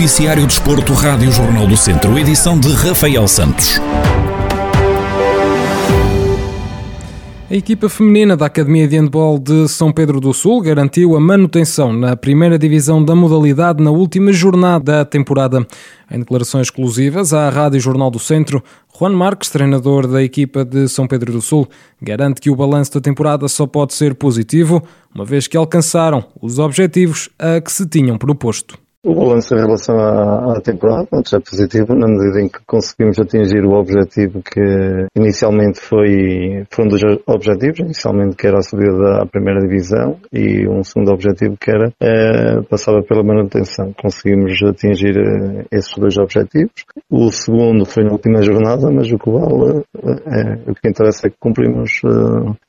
Noticiário Desporto, Rádio Jornal do Centro, edição de Rafael Santos. A equipa feminina da Academia de Handball de São Pedro do Sul garantiu a manutenção na primeira divisão da modalidade na última jornada da temporada. Em declarações exclusivas à Rádio Jornal do Centro, Juan Marques, treinador da equipa de São Pedro do Sul, garante que o balanço da temporada só pode ser positivo, uma vez que alcançaram os objetivos a que se tinham proposto. O balanço em relação à, à temporada é positivo na medida em que conseguimos atingir o objetivo que inicialmente foi, foram dois objetivos, inicialmente que era a subida à primeira divisão e um segundo objetivo que era é, passava pela manutenção. Conseguimos atingir eh, esses dois objetivos. O segundo foi na última jornada, mas o que vale, é, o que interessa é que cumprimos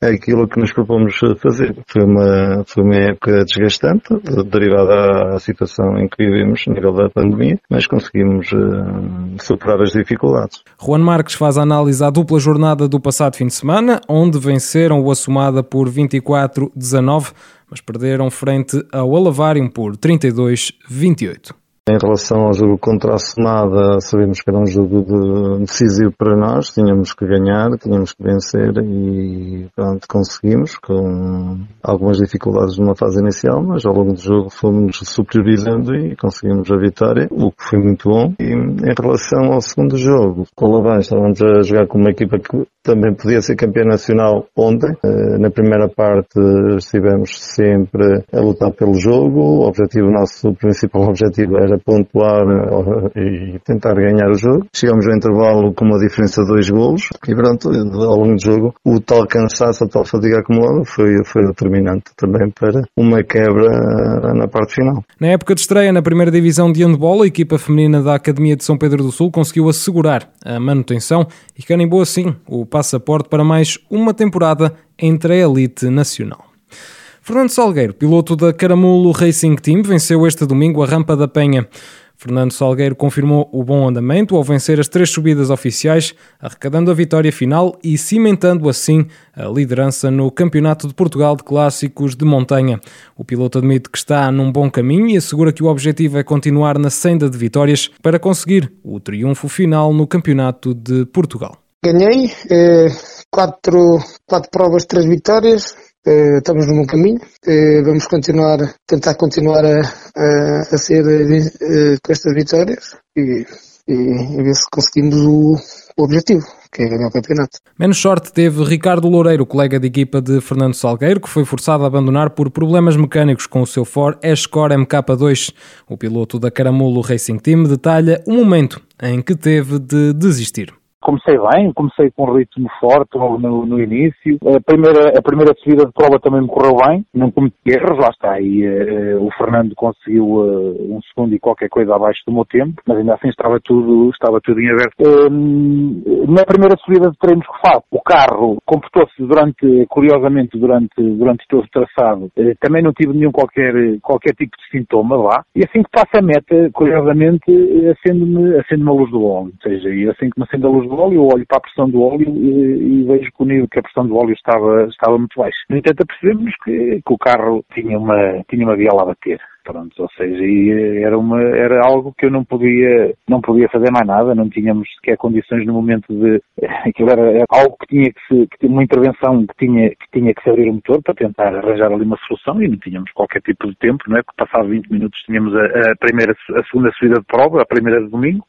é, aquilo que nos propomos fazer. Foi uma, foi uma época desgastante, derivada à situação em que vivemos a nível da pandemia, mas conseguimos uh, superar as dificuldades. Juan Marques faz a análise à dupla jornada do passado fim de semana, onde venceram o Assumada por 24-19, mas perderam frente ao Alavarium por 32-28. Em relação ao jogo contra a Sonada, sabemos que era um jogo de, decisivo para nós, tínhamos que ganhar, tínhamos que vencer e pronto, conseguimos, com algumas dificuldades numa fase inicial, mas ao longo do jogo fomos superiorizando e conseguimos a vitória, o que foi muito bom. E em relação ao segundo jogo, com o Lavã estávamos a jogar com uma equipa que também podia ser campeã nacional ontem. Eh, na primeira parte estivemos sempre a lutar pelo jogo, o objetivo, o nosso principal objetivo era era pontuar e tentar ganhar o jogo. Chegamos ao intervalo com uma diferença de dois golos e pronto, ao longo do jogo o tal cansaço, a tal fadiga acumulada foi, foi determinante também para uma quebra na parte final. Na época de estreia na primeira divisão de handball, a equipa feminina da Academia de São Pedro do Sul conseguiu assegurar a manutenção e carimbou assim o passaporte para mais uma temporada entre a elite nacional. Fernando Salgueiro, piloto da Caramulo Racing Team, venceu este domingo a Rampa da Penha. Fernando Salgueiro confirmou o bom andamento ao vencer as três subidas oficiais, arrecadando a vitória final e cimentando assim a liderança no Campeonato de Portugal de Clássicos de Montanha. O piloto admite que está num bom caminho e assegura que o objetivo é continuar na senda de vitórias para conseguir o triunfo final no Campeonato de Portugal. Ganhei eh, quatro, quatro provas, três vitórias estamos no bom caminho, uh, vamos continuar, tentar continuar a, a, a ser uh, com estas vitórias e, e, e, ver se conseguimos o, o objetivo, que é ganhar o campeonato. Menos sorte teve Ricardo Loureiro, colega de equipa de Fernando Salgueiro, que foi forçado a abandonar por problemas mecânicos com o seu Ford Escort MK2. O piloto da Caramulo Racing Team detalha o momento em que teve de desistir comecei bem, comecei com um ritmo forte logo no, no, início. A primeira, a primeira subida de prova também me correu bem, não cometi erros, lá está. E uh, o Fernando conseguiu uh, um segundo e qualquer coisa abaixo do meu tempo, mas ainda assim estava tudo, estava tudo em aberto. Uh, na primeira subida de treinos que faço, o carro comportou-se durante, curiosamente, durante, durante todo o traçado. também não tive nenhum qualquer, qualquer tipo de sintoma lá. E assim que passa a meta, curiosamente, acende-me acende a luz do óleo. Ou seja, e assim que me acende a luz do óleo, olho para a pressão do óleo e, e vejo que o nível que a pressão do óleo estava, estava muito baixa. No entanto, percebemos que, que o carro tinha uma, tinha uma viela a bater. Pronto, ou seja, era, uma, era algo que eu não podia, não podia fazer mais nada, não tínhamos sequer condições no momento de. Aquilo era, era algo que tinha que se. Que, uma intervenção que tinha, que tinha que se abrir o motor para tentar arranjar ali uma solução e não tínhamos qualquer tipo de tempo, não é? Porque passado 20 minutos tínhamos a, a primeira, a segunda subida de prova, a primeira de domingo.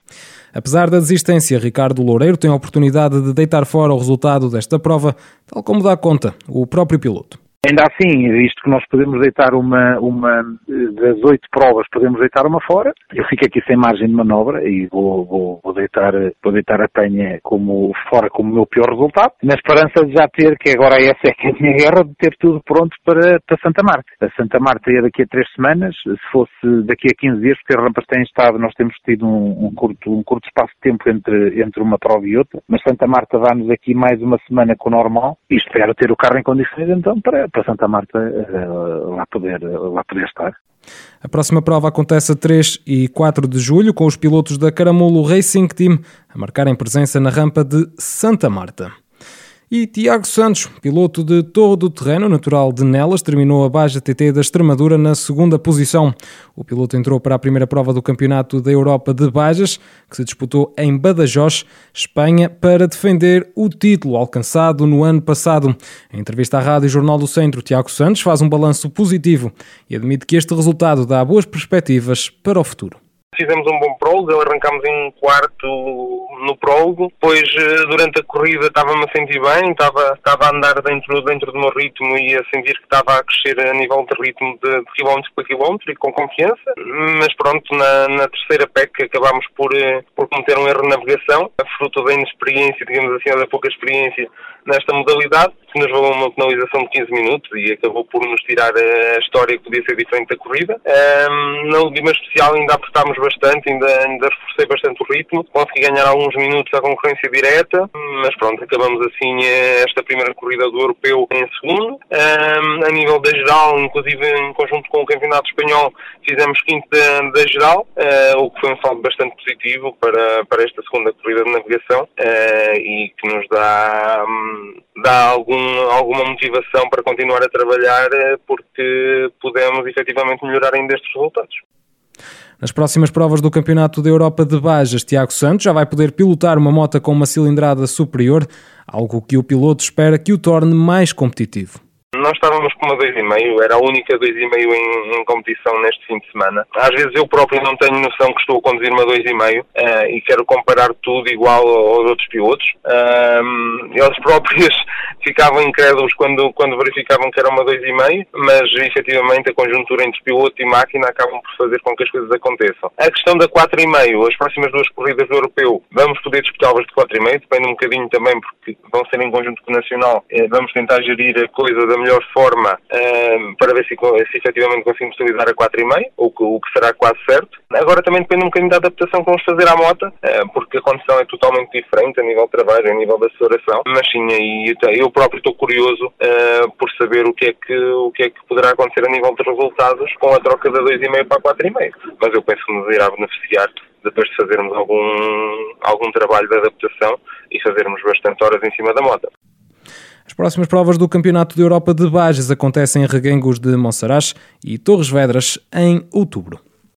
Apesar da desistência, Ricardo Loureiro tem a oportunidade de deitar fora o resultado desta prova, tal como dá conta o próprio piloto. Ainda assim, visto que nós podemos deitar uma, uma das oito provas, podemos deitar uma fora, eu fico aqui sem margem de manobra e vou, vou, vou deitar, vou deitar a penha como, fora como o meu pior resultado, na esperança de já ter, que agora essa é que é a minha guerra, de ter tudo pronto para, para Santa Marta. A Santa Marta é daqui a três semanas, se fosse daqui a 15 dias, porque as rampas têm estado, nós temos tido um, um, curto, um curto espaço de tempo entre, entre uma prova e outra, mas Santa Marta dá-nos aqui mais uma semana com o normal e espero ter o carro em condições então para para Santa Marta uh, lá, poder, lá poder estar. A próxima prova acontece a 3 e 4 de julho, com os pilotos da Caramulo Racing Team a marcarem presença na rampa de Santa Marta. E Tiago Santos, piloto de Torre do Terreno, natural de Nelas, terminou a Baja TT da Extremadura na segunda posição. O piloto entrou para a primeira prova do Campeonato da Europa de Bajas, que se disputou em Badajoz, Espanha, para defender o título alcançado no ano passado. Em entrevista à Rádio Jornal do Centro, Tiago Santos faz um balanço positivo e admite que este resultado dá boas perspectivas para o futuro. Fizemos um bom prólogo, arrancámos em quarto no prólogo, depois eh, durante a corrida estava-me a sentir bem, estava, estava a andar dentro, dentro do meu ritmo e a sentir que estava a crescer a nível de ritmo de, de quilómetro para quilómetro e com confiança, mas pronto, na, na terceira PEC acabámos por, eh, por cometer um erro de navegação, fruto da inexperiência, digamos assim, da pouca experiência nesta modalidade, que nos valeu uma penalização de 15 minutos e acabou por nos tirar a história que podia ser diferente da corrida. Um, na última especial ainda apertámos bastante, ainda, ainda reforcei bastante o ritmo, consegui ganhar alguns minutos à concorrência direta, mas pronto, acabamos assim eh, esta primeira corrida do europeu em segundo. Um, a nível da geral, inclusive em conjunto com o Campeonato Espanhol, fizemos quinto da, da geral, uh, o que foi um saldo bastante positivo para, para esta segunda corrida de navegação uh, e que nos dá. Um, dá algum, alguma motivação para continuar a trabalhar porque podemos efetivamente melhorar ainda estes resultados. Nas próximas provas do Campeonato da Europa de Bajas, Tiago Santos já vai poder pilotar uma moto com uma cilindrada superior, algo que o piloto espera que o torne mais competitivo. Nós estávamos com uma 2,5, era a única 2,5 em, em competição neste fim de semana. Às vezes eu próprio não tenho noção que estou a conduzir uma 2,5 uh, e quero comparar tudo igual aos outros pilotos. Uh, eles próprios ficavam incrédulos quando, quando verificavam que era uma 2,5, mas efetivamente a conjuntura entre piloto e máquina acabam por fazer com que as coisas aconteçam. A questão da 4,5, as próximas duas corridas do europeu, vamos poder disputá-las de 4,5, depende um bocadinho também porque vão ser em conjunto com o Nacional. Uh, vamos tentar gerir a coisa da melhor forma uh, para ver se, se efetivamente conseguimos utilizar a 4,5, o que, o que será quase certo. Agora também depende um bocadinho da adaptação que vamos fazer à moto, uh, porque a condição é totalmente diferente a nível de trabalho, a nível da assessoração, mas sim, aí eu próprio estou curioso uh, por saber o que, é que, o que é que poderá acontecer a nível de resultados com a troca da 2,5 para a 4,5. Mas eu penso que nos irá beneficiar depois de fazermos algum, algum trabalho de adaptação e fazermos bastante horas em cima da moto. As próximas provas do Campeonato da Europa de Bages acontecem em Reguengos de Monsaraz e Torres Vedras em outubro.